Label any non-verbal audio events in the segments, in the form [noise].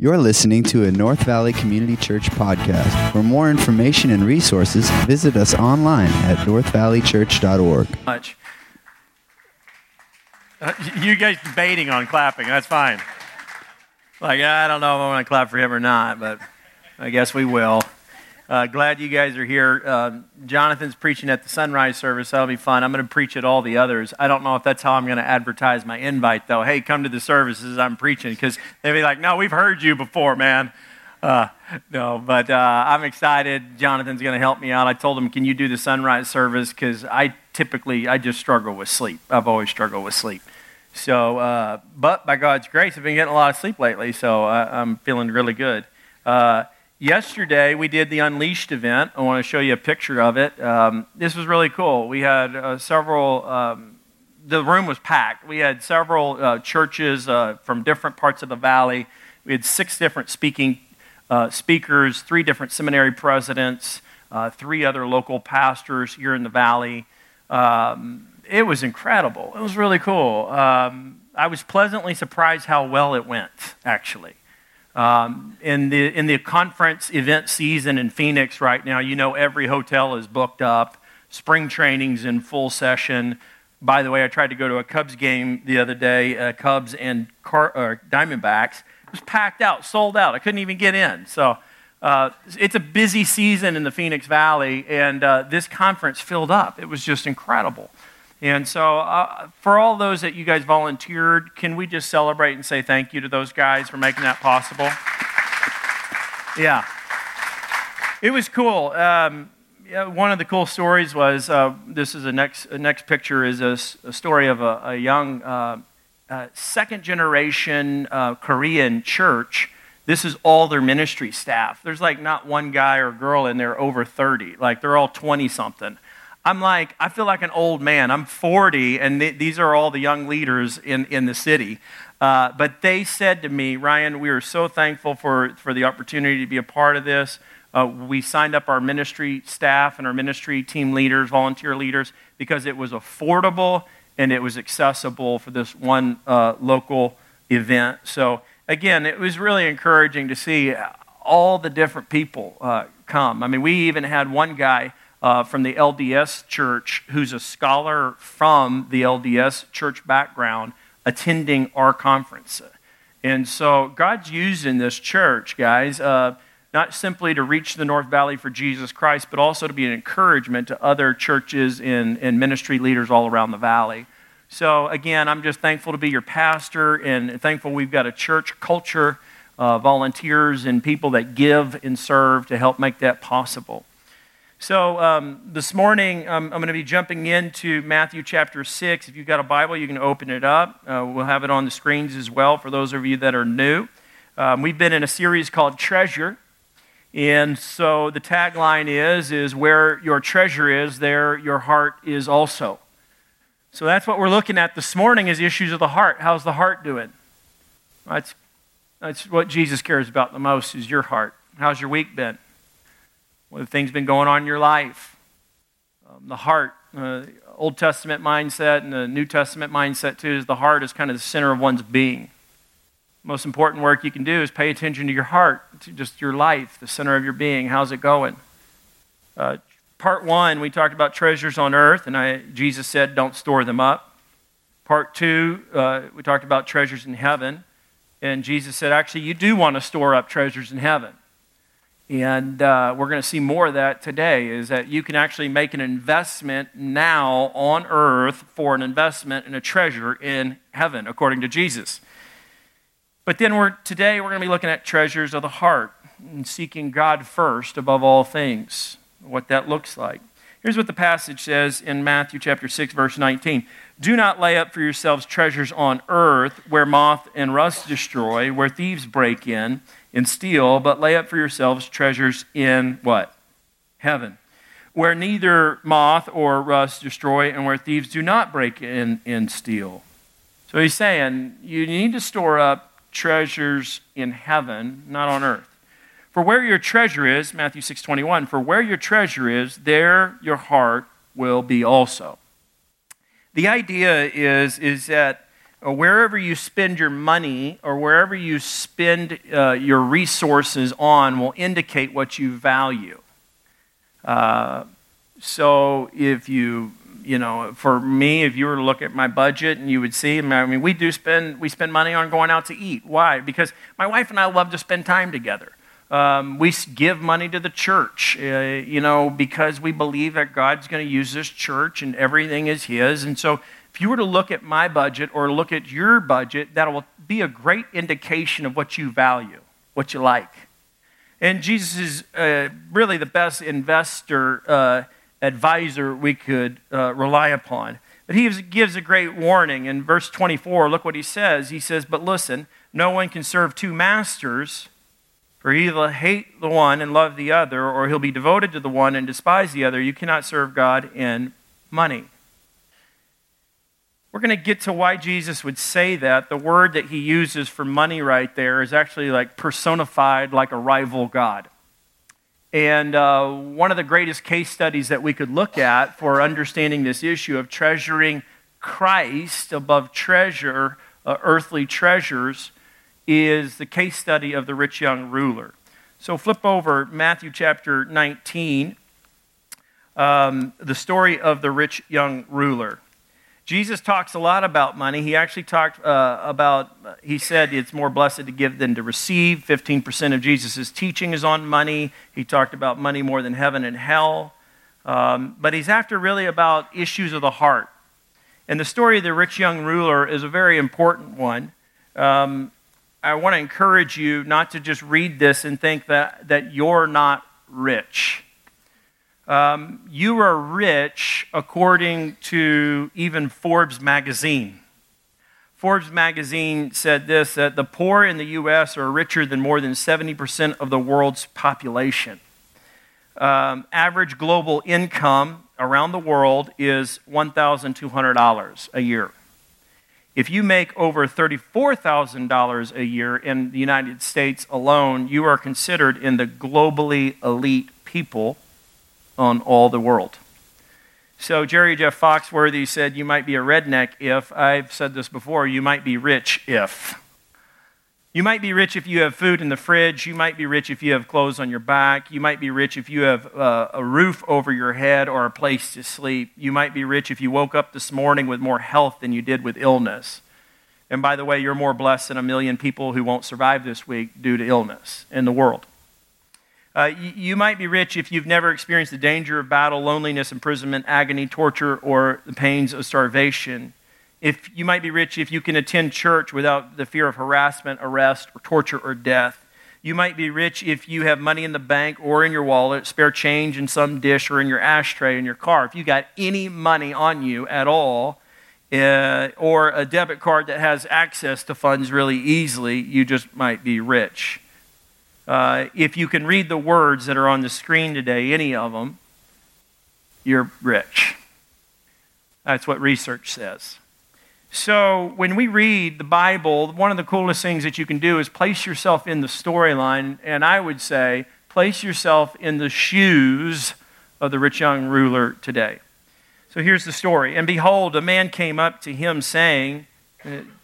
You're listening to a North Valley Community Church podcast. For more information and resources, visit us online at northvalleychurch.org. Much. Uh, you guys debating on clapping. That's fine. Like, I don't know if I want to clap for him or not, but I guess we will. Uh, glad you guys are here. Uh, Jonathan's preaching at the sunrise service. That'll be fun. I'm going to preach at all the others. I don't know if that's how I'm going to advertise my invite, though. Hey, come to the services I'm preaching, because they'll be like, no, we've heard you before, man. Uh, no, but uh, I'm excited. Jonathan's going to help me out. I told him, can you do the sunrise service? Because I typically, I just struggle with sleep. I've always struggled with sleep. So, uh, but by God's grace, I've been getting a lot of sleep lately, so I, am feeling really good. Yesterday, we did the Unleashed event. I want to show you a picture of it. Um, this was really cool. We had uh, several, um, the room was packed. We had several uh, churches uh, from different parts of the valley. We had six different speaking uh, speakers, three different seminary presidents, uh, three other local pastors here in the valley. Um, it was incredible. It was really cool. Um, I was pleasantly surprised how well it went, actually. Um, in, the, in the conference event season in Phoenix right now, you know every hotel is booked up. Spring training's in full session. By the way, I tried to go to a Cubs game the other day, uh, Cubs and Car- uh, Diamondbacks. It was packed out, sold out. I couldn't even get in. So uh, it's a busy season in the Phoenix Valley, and uh, this conference filled up. It was just incredible. And so, uh, for all those that you guys volunteered, can we just celebrate and say thank you to those guys for making that possible? Yeah. It was cool. Um, yeah, one of the cool stories was uh, this is a next, a next picture is a, a story of a, a young uh, uh second generation uh, Korean church. This is all their ministry staff. There's like not one guy or girl in there over 30. Like they're all 20 something. I'm like, I feel like an old man. I'm 40, and th- these are all the young leaders in, in the city. Uh, but they said to me, Ryan, we are so thankful for, for the opportunity to be a part of this. Uh, we signed up our ministry staff and our ministry team leaders, volunteer leaders, because it was affordable and it was accessible for this one uh, local event. So, again, it was really encouraging to see all the different people uh, come. I mean, we even had one guy uh, from the LDS church who's a scholar from the LDS church background attending our conference. And so God's using this church, guys, uh, not simply to reach the North Valley for Jesus Christ, but also to be an encouragement to other churches and, and ministry leaders all around the valley. So, again, I'm just thankful to be your pastor and thankful we've got a church culture, uh, volunteers, and people that give and serve to help make that possible. So, um, this morning, um, I'm going to be jumping into Matthew chapter 6. If you've got a Bible, you can open it up. Uh, we'll have it on the screens as well for those of you that are new. Um, we've been in a series called Treasure. And so the tagline is, is where your treasure is, there your heart is also. So that's what we're looking at this morning is issues of the heart. How's the heart doing? That's, that's what Jesus cares about the most is your heart. How's your week been? What have things been going on in your life? Um, the heart, uh, Old Testament mindset and the New Testament mindset too, is the heart is kind of the center of one's being. Most important work you can do is pay attention to your heart, to just your life, the center of your being. How's it going? Uh, part one, we talked about treasures on earth, and I, Jesus said, don't store them up. Part two, uh, we talked about treasures in heaven, and Jesus said, actually, you do want to store up treasures in heaven. And uh, we're going to see more of that today is that you can actually make an investment now on earth for an investment in a treasure in heaven, according to Jesus. But then we're, today we're going to be looking at treasures of the heart and seeking God first above all things, what that looks like. Here's what the passage says in Matthew chapter 6 verse 19. Do not lay up for yourselves treasures on earth where moth and rust destroy, where thieves break in and steal, but lay up for yourselves treasures in what? Heaven. Where neither moth or rust destroy, and where thieves do not break in and steal. So he's saying you need to store up treasures in heaven, not on earth. For where your treasure is, Matthew 6:21, for where your treasure is, there your heart will be also. The idea is, is that uh, wherever you spend your money or wherever you spend uh, your resources on will indicate what you value. Uh, so if you, you know, for me, if you were to look at my budget and you would see, I mean, we do spend, we spend money on going out to eat. Why? Because my wife and I love to spend time together. Um, we give money to the church, uh, you know, because we believe that God's going to use this church and everything is His. And so if you were to look at my budget or look at your budget, that will be a great indication of what you value, what you like. And Jesus is uh, really the best investor uh, advisor we could uh, rely upon. But he gives a great warning. In verse 24, look what he says. He says, But listen, no one can serve two masters, for he will hate the one and love the other, or he'll be devoted to the one and despise the other. You cannot serve God and money. We're going to get to why Jesus would say that. The word that he uses for money right there is actually like personified like a rival God. And uh, one of the greatest case studies that we could look at for understanding this issue of treasuring Christ above treasure, uh, earthly treasures, is the case study of the rich young ruler. So flip over Matthew chapter 19, um, the story of the rich young ruler. Jesus talks a lot about money. He actually talked uh, about, he said it's more blessed to give than to receive. 15% of Jesus' teaching is on money. He talked about money more than heaven and hell. Um, but he's after really about issues of the heart. And the story of the rich young ruler is a very important one. Um, I want to encourage you not to just read this and think that, that you're not rich. Um, you are rich according to even Forbes magazine. Forbes magazine said this that the poor in the U.S. are richer than more than 70% of the world's population. Um, average global income around the world is $1,200 a year. If you make over $34,000 a year in the United States alone, you are considered in the globally elite people on all the world. So Jerry Jeff Foxworthy said, You might be a redneck if, I've said this before, you might be rich if. You might be rich if you have food in the fridge. You might be rich if you have clothes on your back. You might be rich if you have uh, a roof over your head or a place to sleep. You might be rich if you woke up this morning with more health than you did with illness. And by the way, you're more blessed than a million people who won't survive this week due to illness in the world. Uh, you, might be rich if you've never experienced the danger of battle, loneliness, imprisonment, agony, torture, or the pains of starvation. If you might be rich if you can attend church without the fear of harassment, arrest, or torture or death. You might be rich if you have money in the bank or in your wallet, spare change in some dish or in your ashtray in your car. If you got any money on you at all, uh, or a debit card that has access to funds really easily, you just might be rich. Uh, if you can read the words that are on the screen today, any of them, you're rich. That's what research says. So, when we read the Bible, one of the coolest things that you can do is place yourself in the storyline, and I would say, place yourself in the shoes of the rich young ruler today. So, here's the story. And behold, a man came up to him saying,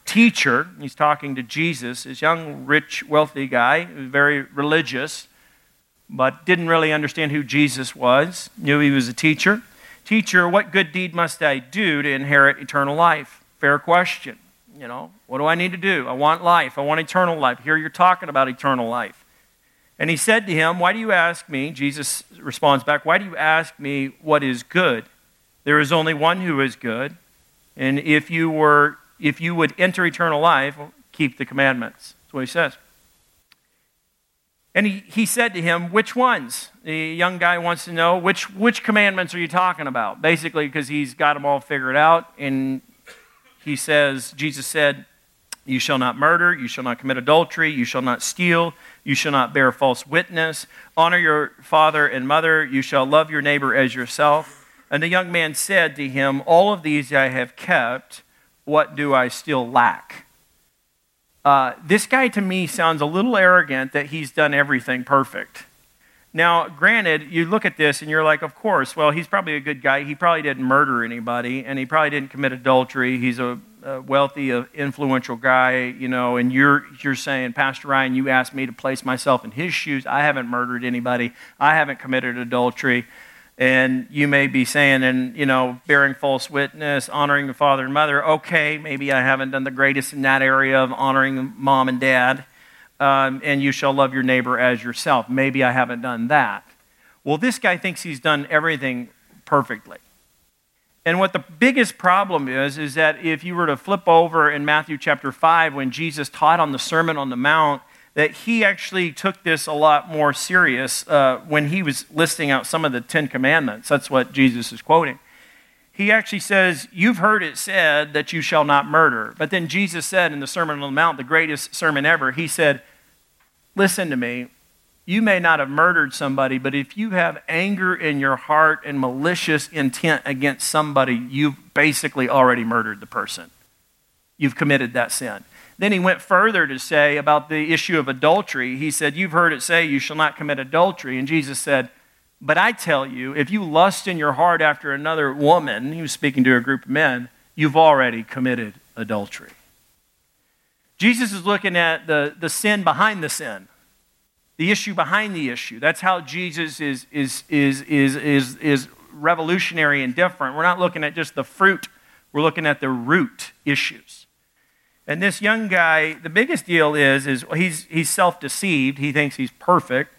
teacher, he's talking to Jesus, this young, rich, wealthy guy, very religious, but didn't really understand who Jesus was, knew he was a teacher. Teacher, what good deed must I do to inherit eternal life? Fair question. You know, what do I need to do? I want life. I want eternal life. Here you're talking about eternal life. And he said to him, Why do you ask me? Jesus responds back, Why do you ask me what is good? There is only one who is good. And if you were if you would enter eternal life, keep the commandments. That's what he says. And he, he said to him, Which ones? The young guy wants to know, which, which commandments are you talking about? Basically, because he's got them all figured out. And he says, Jesus said, You shall not murder, you shall not commit adultery, you shall not steal, you shall not bear false witness, honor your father and mother, you shall love your neighbor as yourself. And the young man said to him, All of these I have kept what do I still lack? Uh, this guy to me sounds a little arrogant that he's done everything perfect. Now, granted, you look at this and you're like, of course, well, he's probably a good guy. He probably didn't murder anybody, and he probably didn't commit adultery. He's a, a wealthy, uh, influential guy, you know, and you're, you're saying, Pastor Ryan, you asked me to place myself in his shoes. I haven't murdered anybody, I haven't committed adultery. And you may be saying, and, you know, bearing false witness, honoring the father and mother. Okay, maybe I haven't done the greatest in that area of honoring mom and dad. Um, and you shall love your neighbor as yourself. Maybe I haven't done that. Well, this guy thinks he's done everything perfectly. And what the biggest problem is, is that if you were to flip over in Matthew chapter 5, when Jesus taught on the Sermon on the Mount, that he actually took this a lot more serious uh, when he was listing out some of the Ten Commandments. That's what Jesus is quoting. He actually says, You've heard it said that you shall not murder. But then Jesus said in the Sermon on the Mount, the greatest sermon ever, he said, Listen to me. You may not have murdered somebody, but if you have anger in your heart and malicious intent against somebody, you've basically already murdered the person. You've committed that sin. Then he went further to say about the issue of adultery. He said, You've heard it say, You shall not commit adultery. And Jesus said, But I tell you, if you lust in your heart after another woman, he was speaking to a group of men, you've already committed adultery. Jesus is looking at the, the sin behind the sin the issue behind the issue. That's how Jesus is, is, is, is, is, is revolutionary and different. We're not looking at just the fruit, we're looking at the root issues. And this young guy, the biggest deal is, is he's, he's self deceived. He thinks he's perfect.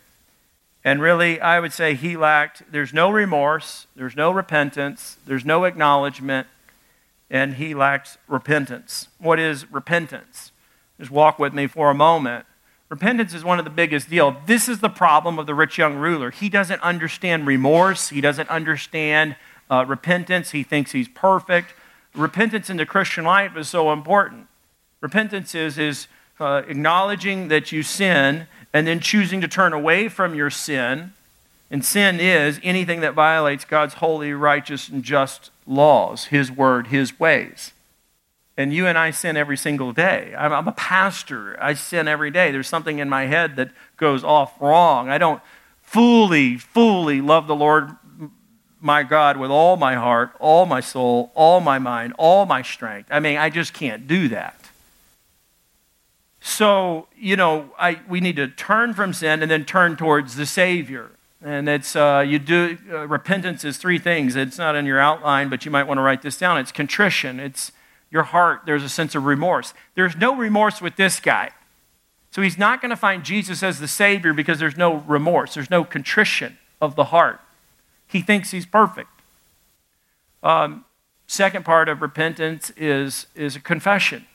And really, I would say he lacked, there's no remorse, there's no repentance, there's no acknowledgement, and he lacks repentance. What is repentance? Just walk with me for a moment. Repentance is one of the biggest deal. This is the problem of the rich young ruler. He doesn't understand remorse. He doesn't understand uh, repentance. He thinks he's perfect. Repentance in the Christian life is so important. Repentance is, is uh, acknowledging that you sin and then choosing to turn away from your sin. And sin is anything that violates God's holy, righteous, and just laws, His word, His ways. And you and I sin every single day. I'm, I'm, a pastor. I sin every day. There's something in my head that goes off wrong. I don't fully, fully love the Lord my God with all my heart, all my soul, all my mind, all my strength. I mean, I just can't do that. So, you know, I, we need to turn from sin and then turn towards the Savior. And it's, uh, you do, uh, repentance is three things. It's not in your outline, but you might want to write this down. It's contrition, it's your heart, there's a sense of remorse. There's no remorse with this guy. So he's not going to find Jesus as the Savior because there's no remorse, there's no contrition of the heart. He thinks he's perfect. Um, second part of repentance is, is a confession.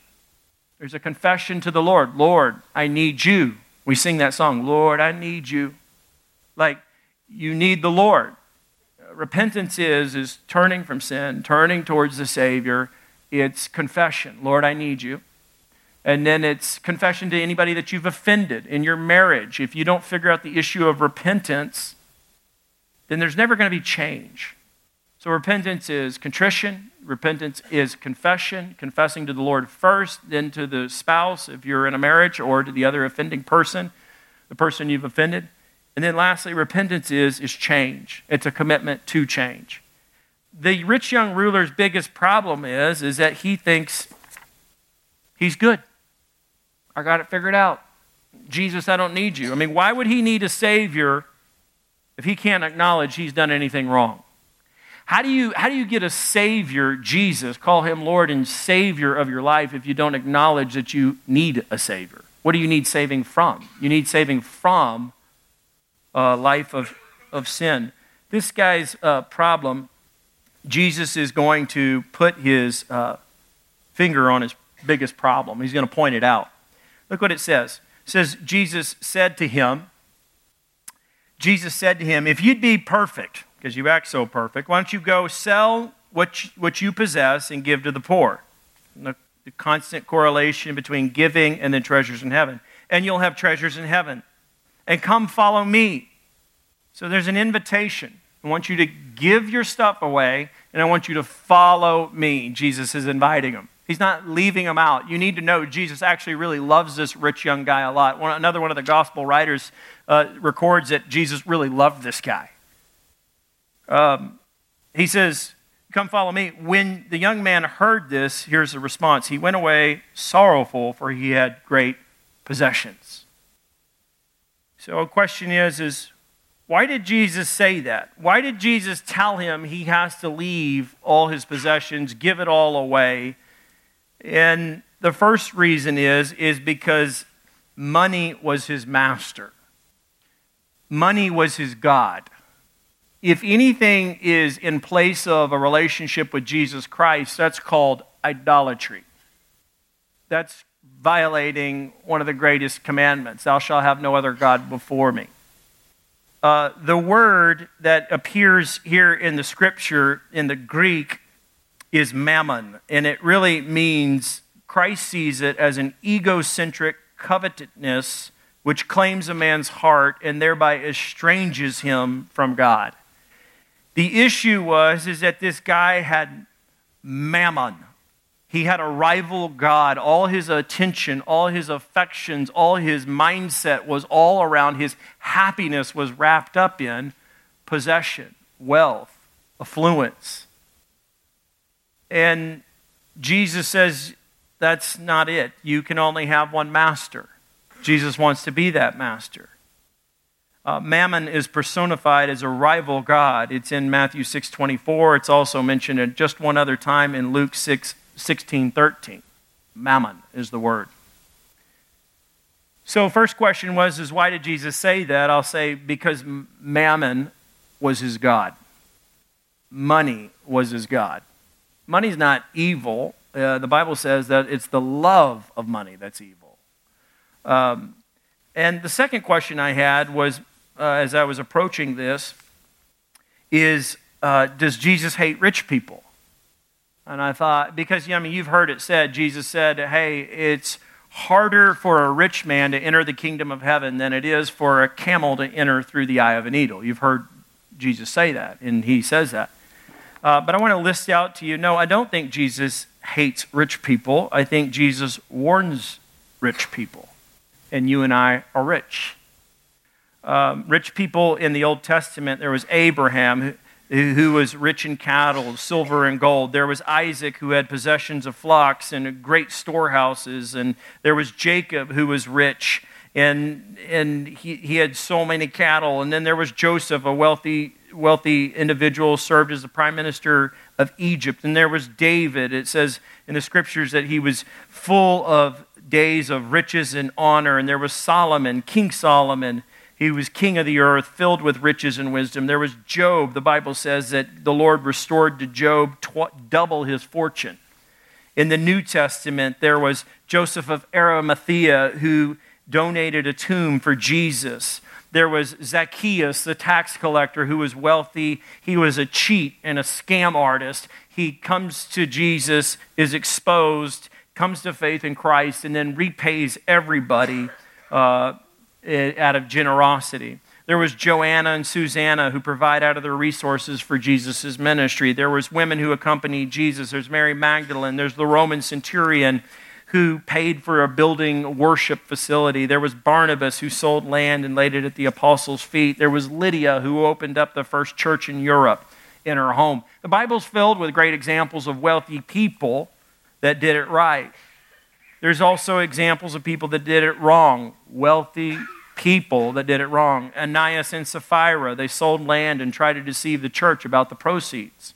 There's a confession to the Lord Lord, I need you. We sing that song, Lord, I need you. Like, you need the Lord. Uh, repentance is, is turning from sin, turning towards the Savior, it's confession. Lord, I need you. And then it's confession to anybody that you've offended in your marriage. If you don't figure out the issue of repentance, then there's never going to be change. So repentance is contrition, repentance is confession, confessing to the Lord first, then to the spouse if you're in a marriage, or to the other offending person, the person you've offended. And then lastly, repentance is, is change. It's a commitment to change the rich young ruler's biggest problem is, is that he thinks he's good. I got it figured out. Jesus, I don't need you. I mean, why would he need a Savior if he can't acknowledge he's done anything wrong? How do you, how do you get a Savior, Jesus, call him Lord and Savior of your life if you don't acknowledge that you need a Savior? What do you need saving from? You need saving from a life of, of sin. This guy's uh, problem Jesus is going to put his uh, finger on his biggest problem. He's going to point it out. Look what it says. It says, Jesus said to him, Jesus said to him, If you'd be perfect, because you act so perfect, why don't you go sell what you, what you possess and give to the poor? The, the constant correlation between giving and then treasures in heaven. And you'll have treasures in heaven. And come follow me. So there's an invitation. I want you to give your stuff away, and I want you to follow me. Jesus is inviting him. He's not leaving him out. You need to know Jesus actually really loves this rich young guy a lot. One, another one of the gospel writers uh, records that Jesus really loved this guy. Um, he says, Come follow me. When the young man heard this, here's the response He went away sorrowful, for he had great possessions. So, a question is, is why did Jesus say that? Why did Jesus tell him he has to leave all his possessions, give it all away? And the first reason is, is because money was his master. Money was his God if anything is in place of a relationship with Jesus Christ, that's called idolatry. That's violating one of the greatest commandments Thou shalt have no other God before me. Uh, the word that appears here in the scripture in the Greek is mammon, and it really means Christ sees it as an egocentric covetousness which claims a man's heart and thereby estranges him from God. The issue was is that this guy had mammon. He had a rival God. All his attention, all his affections, all his mindset was all around his happiness was wrapped up in possession, wealth, affluence. And Jesus says that's not it. You can only have one master. Jesus wants to be that master. Uh, Mammon is personified as a rival god. It's in Matthew 6:24. It's also mentioned at just one other time in Luke 6, 16, 13. Mammon is the word. So first question was is why did Jesus say that? I'll say because Mammon was his god. Money was his god. Money's not evil. Uh, the Bible says that it's the love of money that's evil. Um, and the second question I had was uh, as I was approaching this is uh, Does Jesus hate rich people? And I thought, because you know, I mean, you've heard it said, Jesus said, Hey, it's harder for a rich man to enter the kingdom of heaven than it is for a camel to enter through the eye of a needle. You've heard Jesus say that, and he says that. Uh, but I want to list out to you no, I don't think Jesus hates rich people. I think Jesus warns rich people. And you and I are rich um, rich people in the Old Testament. There was Abraham, who, who was rich in cattle, silver, and gold. There was Isaac, who had possessions of flocks and great storehouses. And there was Jacob, who was rich, and, and he, he had so many cattle. And then there was Joseph, a wealthy, wealthy individual, served as the prime minister of Egypt. And there was David. It says in the scriptures that he was full of days of riches and honor. And there was Solomon, King Solomon he was king of the earth, filled with riches and wisdom. There was Job. The Bible says that the Lord restored to Job tw- double his fortune. In the New Testament, there was Joseph of Arimathea who donated a tomb for Jesus. There was Zacchaeus, the tax collector, who was wealthy. He was a cheat and a scam artist. He comes to Jesus, is exposed, comes to faith in Christ, and then repays everybody. Uh, out of generosity. There was Joanna and Susanna who provide out of their resources for Jesus' ministry. There was women who accompanied Jesus. There's Mary Magdalene. There's the Roman centurion who paid for a building worship facility. There was Barnabas who sold land and laid it at the apostles' feet. There was Lydia who opened up the first church in Europe in her home. The Bible's filled with great examples of wealthy people that did it right. There's also examples of people that did it wrong, wealthy people that did it wrong. Ananias and Sapphira, they sold land and tried to deceive the church about the proceeds.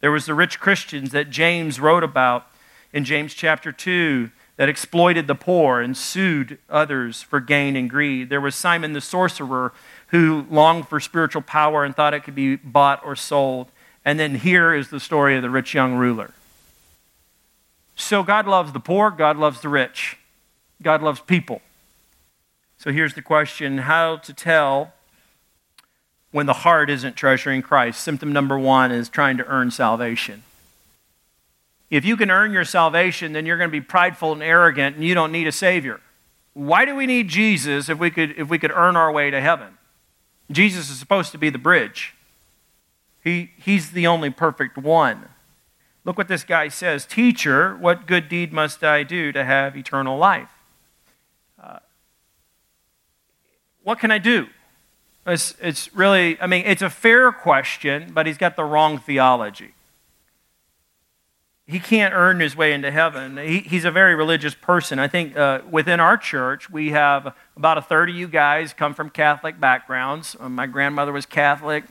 There was the rich Christians that James wrote about in James chapter 2 that exploited the poor and sued others for gain and greed. There was Simon the sorcerer who longed for spiritual power and thought it could be bought or sold. And then here is the story of the rich young ruler. So God loves the poor, God loves the rich, God loves people. So here's the question how to tell when the heart isn't treasuring Christ. Symptom number one is trying to earn salvation. If you can earn your salvation, then you're going to be prideful and arrogant and you don't need a Savior. Why do we need Jesus if we could, if we could earn our way to heaven? Jesus is supposed to be the bridge, he, He's the only perfect one. Look what this guy says Teacher, what good deed must I do to have eternal life? Uh, what can I do? It's, it's really, I mean, it's a fair question, but he's got the wrong theology. he can't earn his way into heaven. He, he's a very religious person. I think uh, within our church, we have about a third of you guys come from Catholic backgrounds. Uh, my grandmother was Catholic.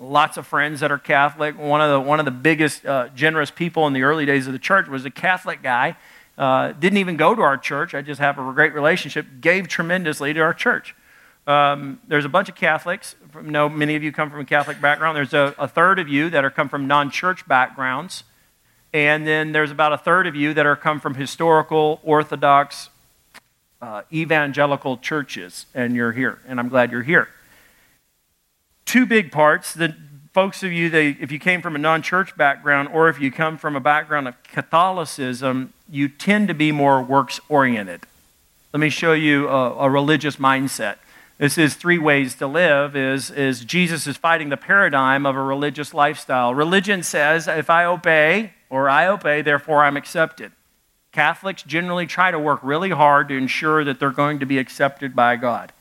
Lots of friends that are Catholic. One of the, one of the biggest uh, generous people in the early days of the church was a Catholic guy. Uh, didn't even go to our church. I just have a great relationship. Gave tremendously to our church. Um, there's a bunch of Catholics. From, know many of you come from a Catholic background. There's a, a third of you that are come from non-church backgrounds. And then there's about a third of you that are come from historical, orthodox, uh, evangelical churches, and you're here, and I'm glad you're here. Two big parts. The folks of you, that, if you came from a non church background or if you come from a background of Catholicism, you tend to be more works oriented. Let me show you a, a religious mindset. This is three ways to live is, is Jesus is fighting the paradigm of a religious lifestyle. Religion says if I obey, or I obey, therefore I'm accepted. Catholics generally try to work really hard to ensure that they're going to be accepted by God.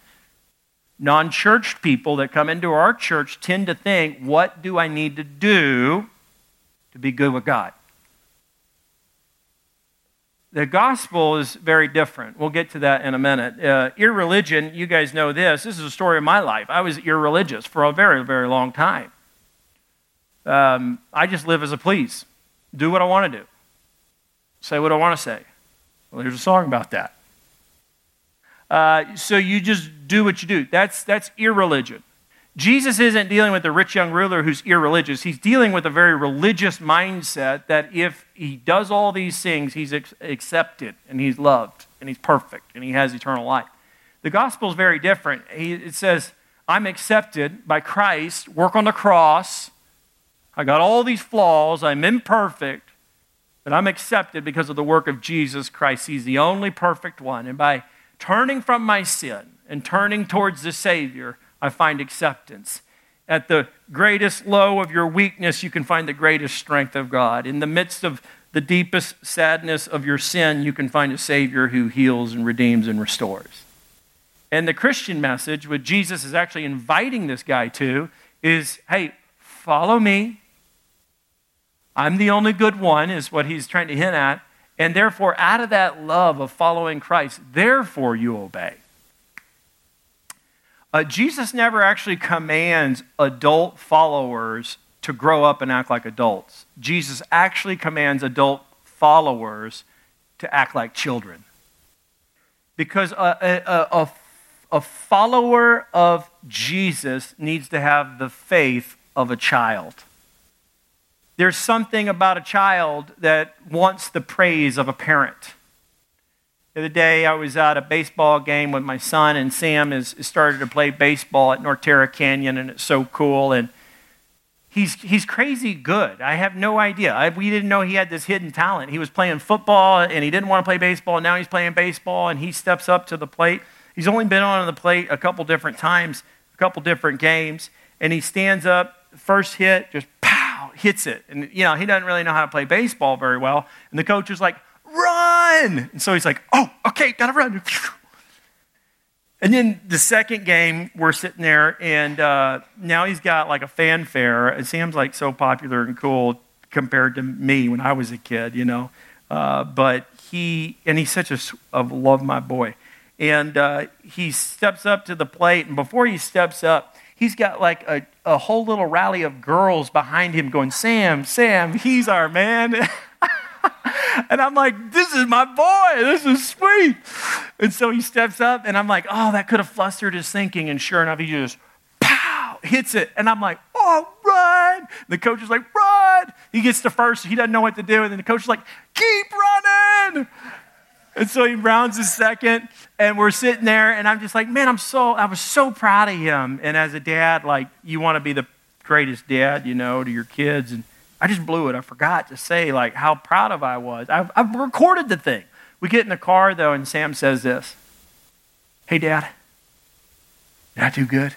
Non church people that come into our church tend to think, what do I need to do to be good with God? The gospel is very different. We'll get to that in a minute. Uh, irreligion, you guys know this. This is a story of my life. I was irreligious for a very, very long time. Um, I just live as a please do what I want to do, say what I want to say. Well, there's a song about that. Uh, so you just do what you do. That's, that's irreligion. Jesus isn't dealing with the rich young ruler who's irreligious. He's dealing with a very religious mindset that if he does all these things, he's ex- accepted and he's loved and he's perfect and he has eternal life. The gospel is very different. He, it says, I'm accepted by Christ, work on the cross, I got all these flaws. I'm imperfect, but I'm accepted because of the work of Jesus Christ. He's the only perfect one. And by turning from my sin and turning towards the Savior, I find acceptance. At the greatest low of your weakness, you can find the greatest strength of God. In the midst of the deepest sadness of your sin, you can find a Savior who heals and redeems and restores. And the Christian message, what Jesus is actually inviting this guy to, is hey, follow me, I'm the only good one, is what he's trying to hint at. And therefore, out of that love of following Christ, therefore you obey. Uh, Jesus never actually commands adult followers to grow up and act like adults. Jesus actually commands adult followers to act like children. Because a, a, a, a follower of Jesus needs to have the faith of a child. There's something about a child that wants the praise of a parent. The other day, I was at a baseball game with my son, and Sam has started to play baseball at Norterra Canyon, and it's so cool. And he's, he's crazy good. I have no idea. I, we didn't know he had this hidden talent. He was playing football, and he didn't want to play baseball, and now he's playing baseball, and he steps up to the plate. He's only been on the plate a couple different times, a couple different games, and he stands up, first hit, just hits it. And, you know, he doesn't really know how to play baseball very well. And the coach is like, run! And so he's like, oh, okay, gotta run. [laughs] And then the second game, we're sitting there, and uh, now he's got like a fanfare. And Sam's like so popular and cool compared to me when I was a kid, you know. Uh, but he, and he's such a, a love my boy. And uh, he steps up to the plate, and before he steps up, he's got like a, a whole little rally of girls behind him going, Sam, Sam, he's our man. [laughs] and I'm like, this is my boy. This is sweet. And so he steps up, and I'm like, oh, that could have flustered his thinking. And sure enough, he just pow hits it. And I'm like, oh, run. The coach is like, run. He gets to first. He doesn't know what to do. And then the coach is like, keep running. And so he rounds his second, and we're sitting there, and I'm just like, man, I'm so, I was so proud of him. And as a dad, like, you want to be the greatest dad, you know, to your kids. And I just blew it. I forgot to say, like, how proud of I was. I've, I've recorded the thing. We get in the car, though, and Sam says this Hey, Dad, did I do good?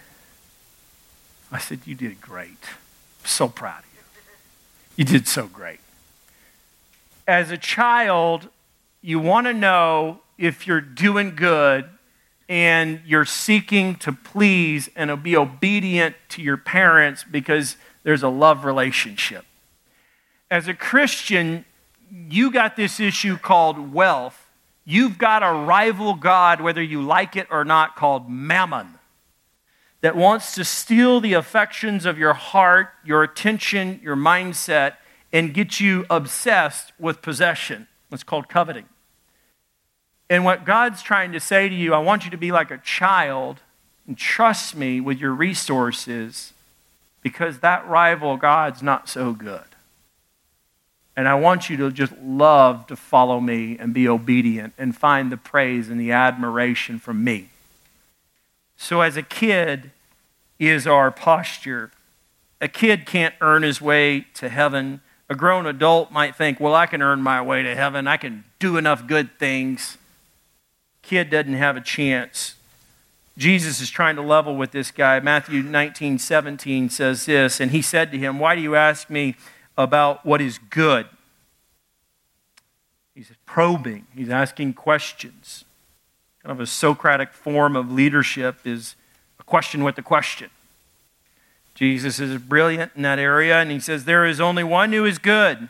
I said, You did great. I'm so proud of you. You did so great. As a child, you want to know if you're doing good and you're seeking to please and be obedient to your parents because there's a love relationship. As a Christian, you got this issue called wealth. You've got a rival God, whether you like it or not, called mammon, that wants to steal the affections of your heart, your attention, your mindset, and get you obsessed with possession. It's called coveting. And what God's trying to say to you, I want you to be like a child and trust me with your resources because that rival God's not so good. And I want you to just love to follow me and be obedient and find the praise and the admiration from me. So, as a kid, is our posture. A kid can't earn his way to heaven. A grown adult might think, well, I can earn my way to heaven. I can do enough good things. Kid doesn't have a chance. Jesus is trying to level with this guy. Matthew 19, 17 says this, and he said to him, Why do you ask me about what is good? He's probing, he's asking questions. Kind of a Socratic form of leadership is a question with a question. Jesus is brilliant in that area, and he says, There is only one who is good.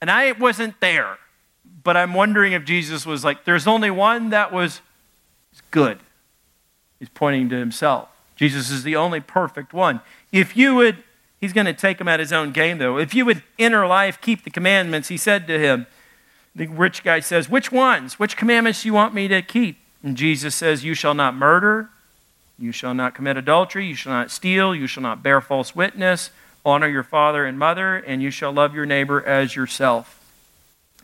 And I wasn't there, but I'm wondering if Jesus was like, There's only one that was good. He's pointing to himself. Jesus is the only perfect one. If you would, he's going to take him at his own game, though. If you would enter life, keep the commandments, he said to him, the rich guy says, Which ones? Which commandments do you want me to keep? And Jesus says, You shall not murder, you shall not commit adultery, you shall not steal, you shall not bear false witness, honor your father and mother, and you shall love your neighbor as yourself.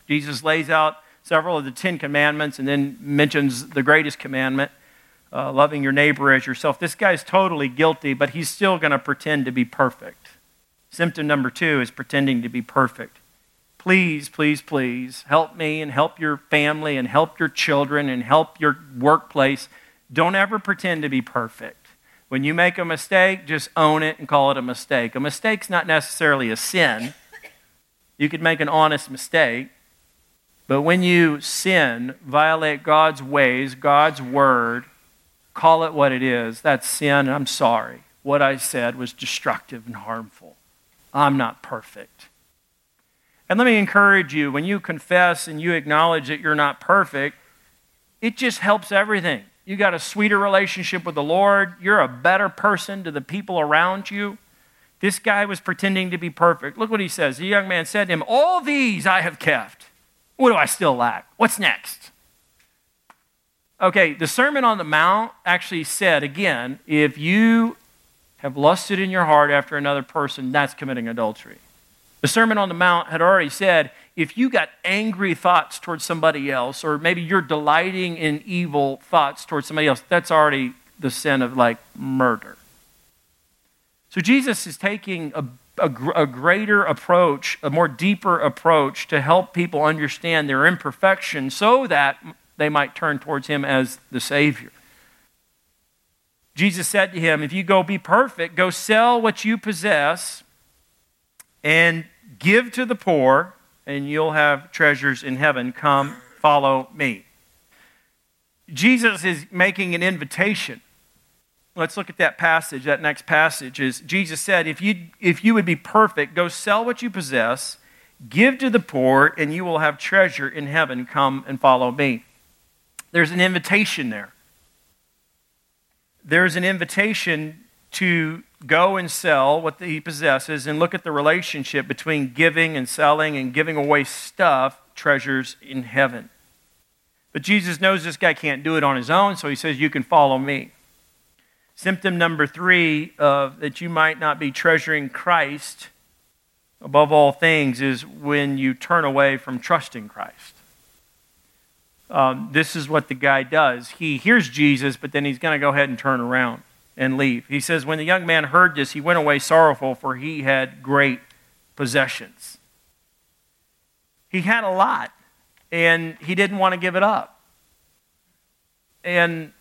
Jesus lays out several of the Ten Commandments and then mentions the greatest commandment uh, loving your neighbor as yourself. This guy's totally guilty, but he's still going to pretend to be perfect. Symptom number two is pretending to be perfect. Please, please, please help me and help your family and help your children and help your workplace. Don't ever pretend to be perfect. When you make a mistake, just own it and call it a mistake. A mistake's not necessarily a sin. You could make an honest mistake. But when you sin, violate God's ways, God's word, call it what it is. That's sin, and I'm sorry. What I said was destructive and harmful. I'm not perfect. And let me encourage you when you confess and you acknowledge that you're not perfect, it just helps everything. You got a sweeter relationship with the Lord. You're a better person to the people around you. This guy was pretending to be perfect. Look what he says. The young man said to him, All these I have kept. What do I still lack? What's next? Okay, the Sermon on the Mount actually said, again, if you have lusted in your heart after another person, that's committing adultery. The Sermon on the Mount had already said, if you got angry thoughts towards somebody else, or maybe you're delighting in evil thoughts towards somebody else, that's already the sin of like murder. So Jesus is taking a, a, a, greater approach, a more deeper approach to help people understand their imperfection so that they might turn towards him as the Savior. Jesus said to him, If you go be perfect, go sell what you possess and give to the poor, and you'll have treasures in heaven. Come, follow me. Jesus is making an invitation. Let's look at that passage. That next passage is Jesus said, if you, if you would be perfect, go sell what you possess, give to the poor, and you will have treasure in heaven. Come and follow me. There's an invitation there. There's an invitation to go and sell what he possesses and look at the relationship between giving and selling and giving away stuff, treasures in heaven. But Jesus knows this guy can't do it on his own, so he says, You can follow me. Symptom number three of that you might not be treasuring Christ above all things is when you turn away from trusting Christ um, this is what the guy does. He hears Jesus, but then he's going to go ahead and turn around and leave. He says, When the young man heard this, he went away sorrowful, for he had great possessions. He had a lot, and he didn't want to give it up. And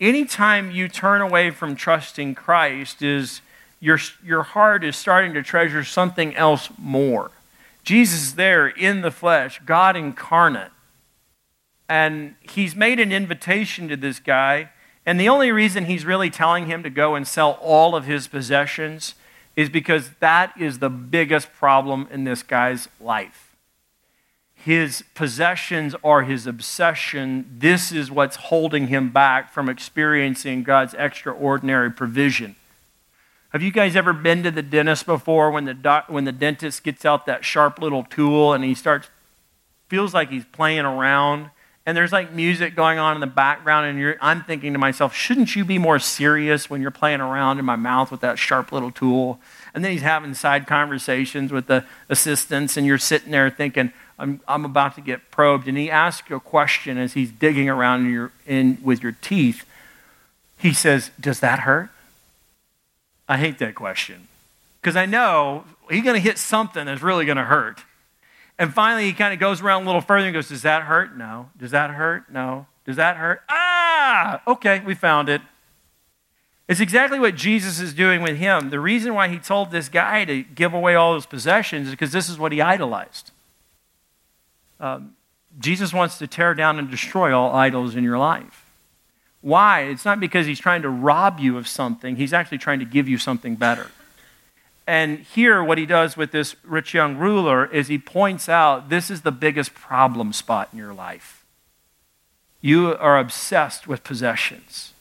anytime you turn away from trusting Christ, is your, your heart is starting to treasure something else more. Jesus there in the flesh, God incarnate and he's made an invitation to this guy. And the only reason he's really telling him to go and sell all of his possessions is because that is the biggest problem in this guy's life. His possessions are his obsession. This is what's holding him back from experiencing God's extraordinary provision. Have you guys ever been to the dentist before when the, doc, when the dentist gets out that sharp little tool and he starts, feels like he's playing around? And there's like music going on in the background, and I'm thinking to myself, shouldn't you be more serious when you're playing around in my mouth with that sharp little tool? And then he's having side conversations with the assistants, and you're sitting there thinking, I'm, I'm about to get probed. And he asks you a question as he's digging around in your, in, with your teeth. He says, Does that hurt? I hate that question because I know he's going to hit something that's really going to hurt. And finally, he kind of goes around a little further and goes, Does that hurt? No. Does that hurt? No. Does that hurt? Ah! Okay, we found it. It's exactly what Jesus is doing with him. The reason why he told this guy to give away all his possessions is because this is what he idolized. Um, Jesus wants to tear down and destroy all idols in your life. Why? It's not because he's trying to rob you of something, he's actually trying to give you something better. And here, what he does with this rich young ruler is he points out this is the biggest problem spot in your life. You are obsessed with possessions.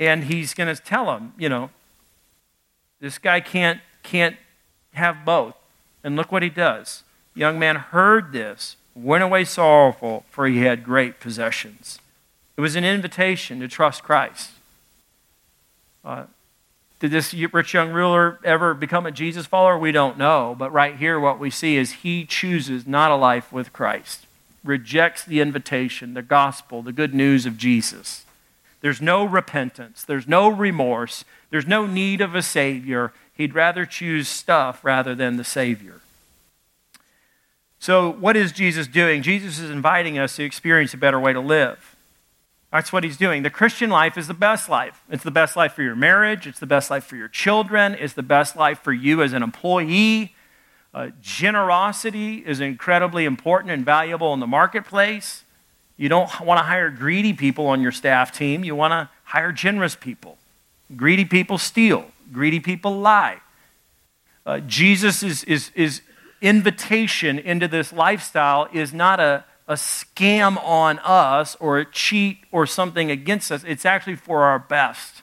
And he's going to tell him, you know, this guy can't, can't have both. And look what he does. Young man heard this, went away sorrowful, for he had great possessions. It was an invitation to trust Christ. Uh, did this rich young ruler ever become a Jesus follower? We don't know. But right here, what we see is he chooses not a life with Christ, rejects the invitation, the gospel, the good news of Jesus. There's no repentance, there's no remorse, there's no need of a Savior. He'd rather choose stuff rather than the Savior. So, what is Jesus doing? Jesus is inviting us to experience a better way to live. That's what he's doing. The Christian life is the best life. It's the best life for your marriage, it's the best life for your children, it's the best life for you as an employee. Uh, generosity is incredibly important and valuable in the marketplace. You don't want to hire greedy people on your staff team, you want to hire generous people. Greedy people steal, greedy people lie. Uh, Jesus' is, is, is invitation into this lifestyle is not a a scam on us or a cheat or something against us. It's actually for our best.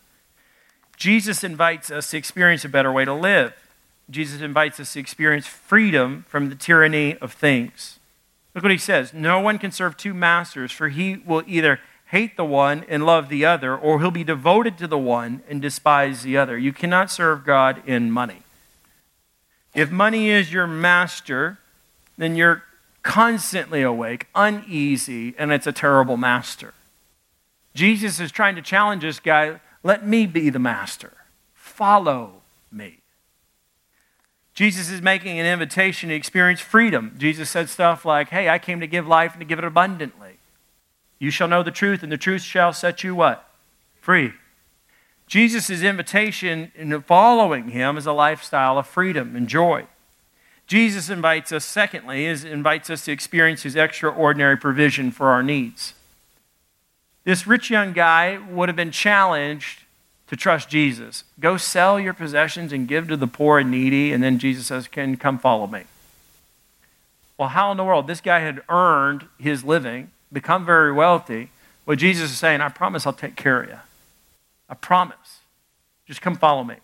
Jesus invites us to experience a better way to live. Jesus invites us to experience freedom from the tyranny of things. Look what he says No one can serve two masters, for he will either hate the one and love the other, or he'll be devoted to the one and despise the other. You cannot serve God in money. If money is your master, then you're constantly awake, uneasy, and it's a terrible master. Jesus is trying to challenge this guy let me be the master, follow me. Jesus is making an invitation to experience freedom. Jesus said stuff like, Hey, I came to give life and to give it abundantly. You shall know the truth, and the truth shall set you what? Free. Jesus' invitation in following him is a lifestyle of freedom and joy. Jesus invites us, secondly, is invites us to experience his extraordinary provision for our needs. This rich young guy would have been challenged to trust Jesus. Go sell your possessions and give to the poor and needy, and then Jesus says, Can come follow me. Well, how in the world? This guy had earned his living, become very wealthy. Well, Jesus is saying, I promise I'll take care of you. I promise. Just come follow me.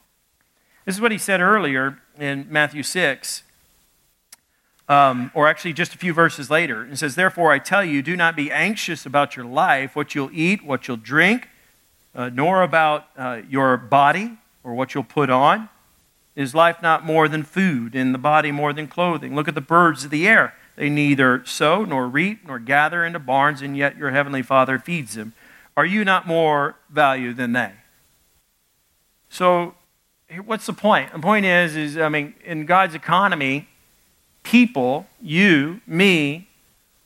This is what he said earlier in Matthew 6 um, or actually just a few verses later. It says, Therefore, I tell you, do not be anxious about your life, what you'll eat, what you'll drink, uh, nor about uh, your body or what you'll put on. Is life not more than food, and the body more than clothing? Look at the birds of the air. They neither sow nor reap nor gather into barns, and yet your heavenly Father feeds them. Are you not more value than they? So, what's the point? The point is, is I mean, in God's economy, people, you, me,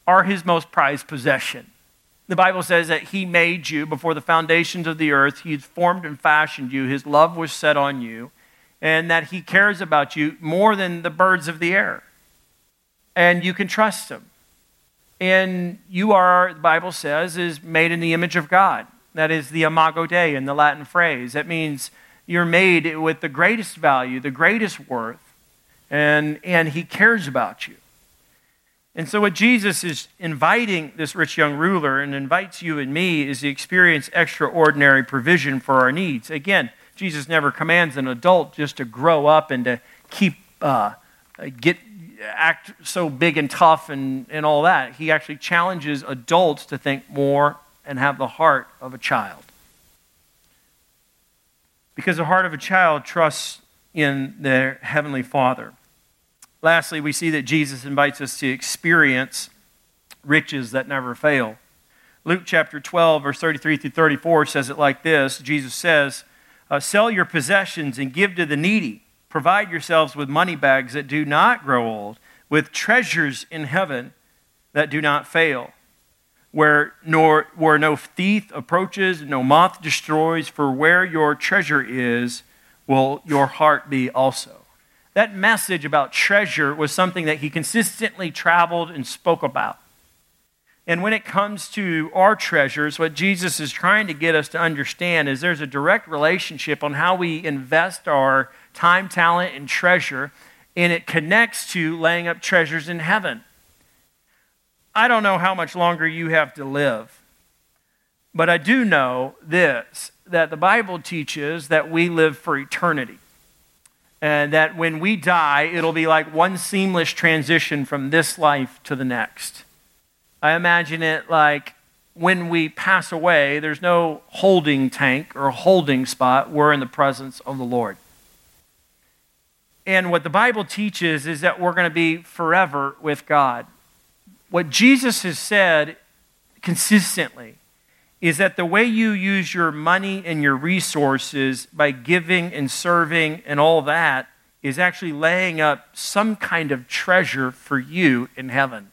are his most prized possession. The Bible says that he made you before the foundations of the earth. He formed and fashioned you. His love was set on you. And that he cares about you more than the birds of the air. And you can trust him. And you are, the Bible says, is made in the image of God. That is the imago Dei in the Latin phrase. That means you're made with the greatest value, the greatest worth and, and he cares about you. And so, what Jesus is inviting this rich young ruler and invites you and me is to experience extraordinary provision for our needs. Again, Jesus never commands an adult just to grow up and to keep, uh, get, act so big and tough and, and all that. He actually challenges adults to think more and have the heart of a child. Because the heart of a child trusts in their heavenly Father. Lastly, we see that Jesus invites us to experience riches that never fail. Luke chapter 12, verse 33 through 34 says it like this Jesus says, uh, Sell your possessions and give to the needy. Provide yourselves with money bags that do not grow old, with treasures in heaven that do not fail, where, nor, where no thief approaches, no moth destroys, for where your treasure is, will your heart be also that message about treasure was something that he consistently traveled and spoke about. And when it comes to our treasures, what Jesus is trying to get us to understand is there's a direct relationship on how we invest our time, talent, and treasure, and it connects to laying up treasures in heaven. I don't know how much longer you have to live, but I do know this that the Bible teaches that we live for eternity and that when we die, it'll be like one seamless transition from this life to the next. I imagine it like when we pass away, there's no holding tank or holding spot. We're in the presence of the Lord. And what the Bible teaches is that we're going to be forever with God. What Jesus has said consistently is that the way you use your money and your resources by giving and serving and all that is actually laying up some kind of treasure for you in heaven.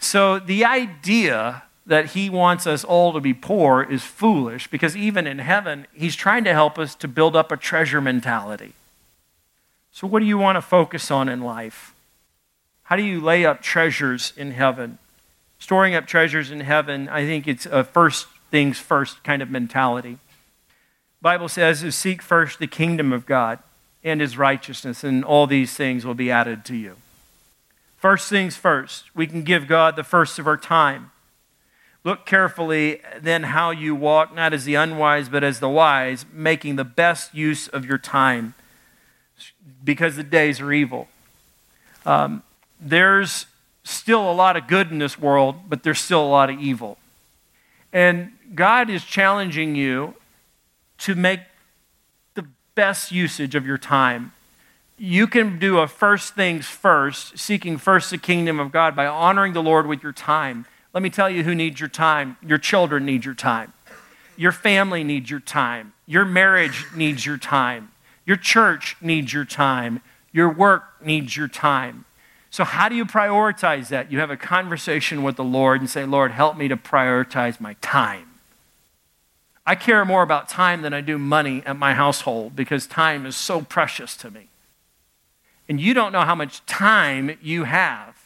So the idea that he wants us all to be poor is foolish because even in heaven, he's trying to help us to build up a treasure mentality. So, what do you want to focus on in life? How do you lay up treasures in heaven? storing up treasures in heaven, I think it's a first things first kind of mentality. Bible says is seek first the kingdom of God and his righteousness and all these things will be added to you. First things first, we can give God the first of our time. Look carefully then how you walk, not as the unwise, but as the wise, making the best use of your time because the days are evil. Um, there's still a lot of good in this world, but there's still a lot of evil. And God is challenging you to make the best usage of your time. You can do a first things first, seeking first the kingdom of God by honoring the Lord with your time. Let me tell you who needs your time. Your children need your time. Your family needs your time. Your marriage needs your time. Your church needs your time. Your work needs your time. So, how do you prioritize that? You have a conversation with the Lord and say, Lord, help me to prioritize my time. I care more about time than I do money at my household because time is so precious to me. And you don't know how much time you have,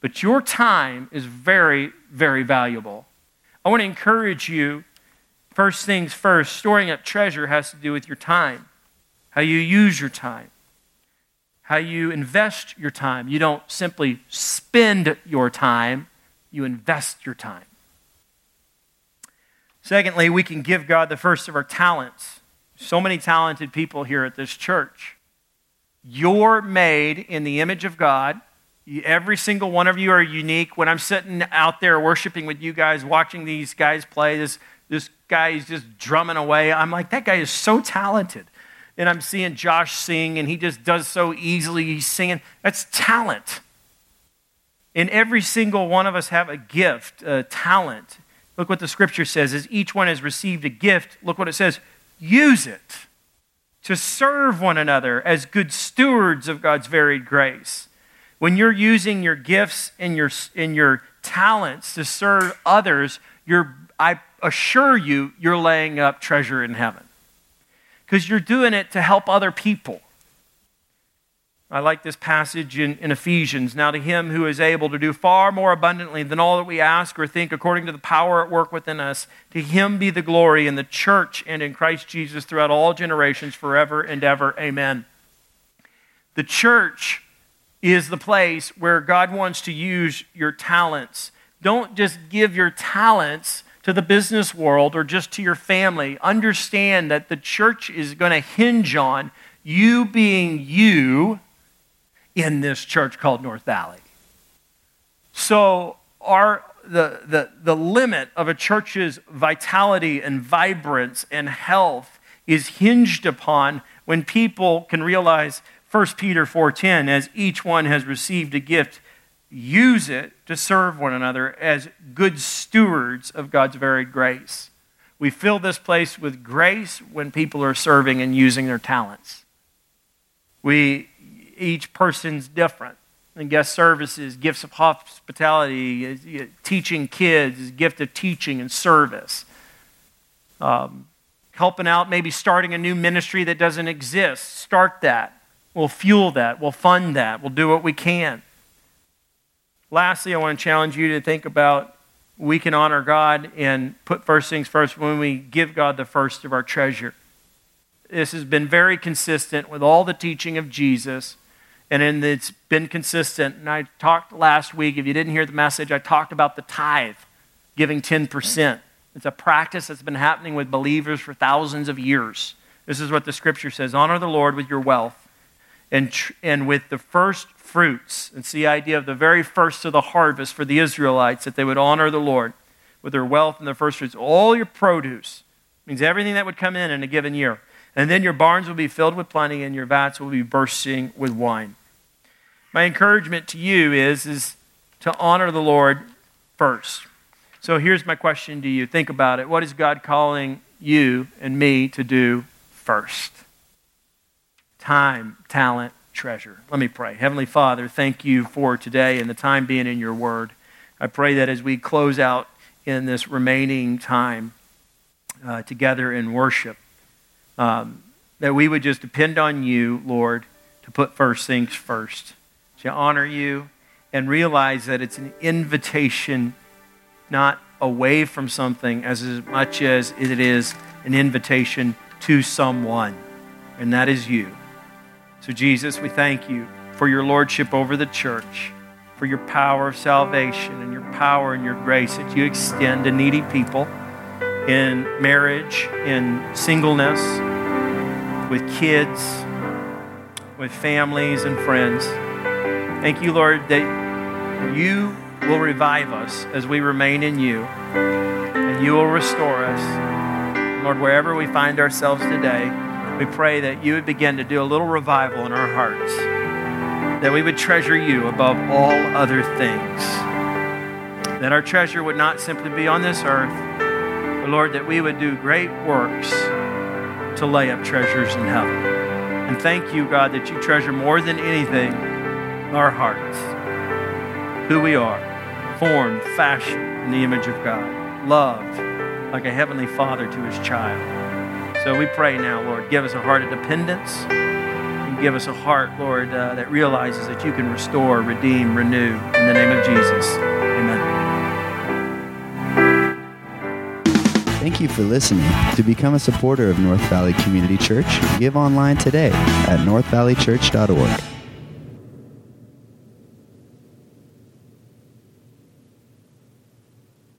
but your time is very, very valuable. I want to encourage you first things first, storing up treasure has to do with your time, how you use your time how you invest your time. You don't simply spend your time, you invest your time. Secondly, we can give God the first of our talents. So many talented people here at this church. You're made in the image of God. Every single one of you are unique. When I'm sitting out there worshiping with you guys, watching these guys play, this, this guy is just drumming away. I'm like, that guy is so talented and I'm seeing Josh sing, and he just does so easily. He's singing. That's talent. And every single one of us have a gift, a talent. Look what the scripture says is each one has received a gift. Look what it says. Use it to serve one another as good stewards of God's varied grace. When you're using your gifts and your, and your talents to serve others, you're, I assure you, you're laying up treasure in heaven because you're doing it to help other people. I like this passage in, in, Ephesians. Now, to him who is able to do far more abundantly than all that we ask or think, according to the power at work within us, to him be the glory in the church and in Christ Jesus throughout all generations, forever and ever. Amen. The church is the place where God wants to use your talents. Don't just give your talents to the business world or just to your family. Understand that the church is going to hinge on you being you in this church called North Valley. So, our, the, the, the limit of a church's vitality and vibrance and health is hinged upon when people can realize 1 Peter 4:10 as each one has received a gift use it to serve one another as good stewards of God's varied grace. We fill this place with grace when people are serving and using their talents. We each person's different. And guest services, gifts of hospitality, teaching kids, is gift of teaching and service. Um, helping out, maybe starting a new ministry that doesn't exist. Start that. We'll fuel that. We'll fund that. We'll do what we can. Lastly, I want to challenge you to think about we can honor God and put first things first when we give God the first of our treasure. This has been very consistent with all the teaching of Jesus, and it's been consistent. And I talked last week, if you didn't hear the message, I talked about the tithe, giving 10%. It's a practice that's been happening with believers for thousands of years. This is what the scripture says honor the Lord with your wealth and, and with the first fruits. It's the idea of the very first of the harvest for the Israelites that they would honor the Lord with their wealth and their first fruits. All your produce means everything that would come in in a given year. And then your barns will be filled with plenty and your vats will be bursting with wine. My encouragement to you is, is to honor the Lord first. So here's my question to you. Think about it. What is God calling you and me to do first? Time, talent, treasure. Let me pray. Heavenly Father, thank you for today and the time being in your word. I pray that as we close out in this remaining time uh, together in worship, um, that we would just depend on you, Lord, to put first things first, to honor you, and realize that it's an invitation not away from something as much as it is an invitation to someone, and that is you. So, Jesus, we thank you for your lordship over the church, for your power of salvation and your power and your grace that you extend to needy people in marriage, in singleness, with kids, with families and friends. Thank you, Lord, that you will revive us as we remain in you, and you will restore us. Lord, wherever we find ourselves today, we pray that you would begin to do a little revival in our hearts, that we would treasure you above all other things, that our treasure would not simply be on this earth, but Lord, that we would do great works to lay up treasures in heaven. And thank you, God, that you treasure more than anything our hearts, who we are, formed, fashioned in the image of God, loved like a heavenly father to his child. So we pray now, Lord, give us a heart of dependence and give us a heart, Lord, uh, that realizes that you can restore, redeem, renew. In the name of Jesus, amen. Thank you for listening. To become a supporter of North Valley Community Church, give online today at northvalleychurch.org.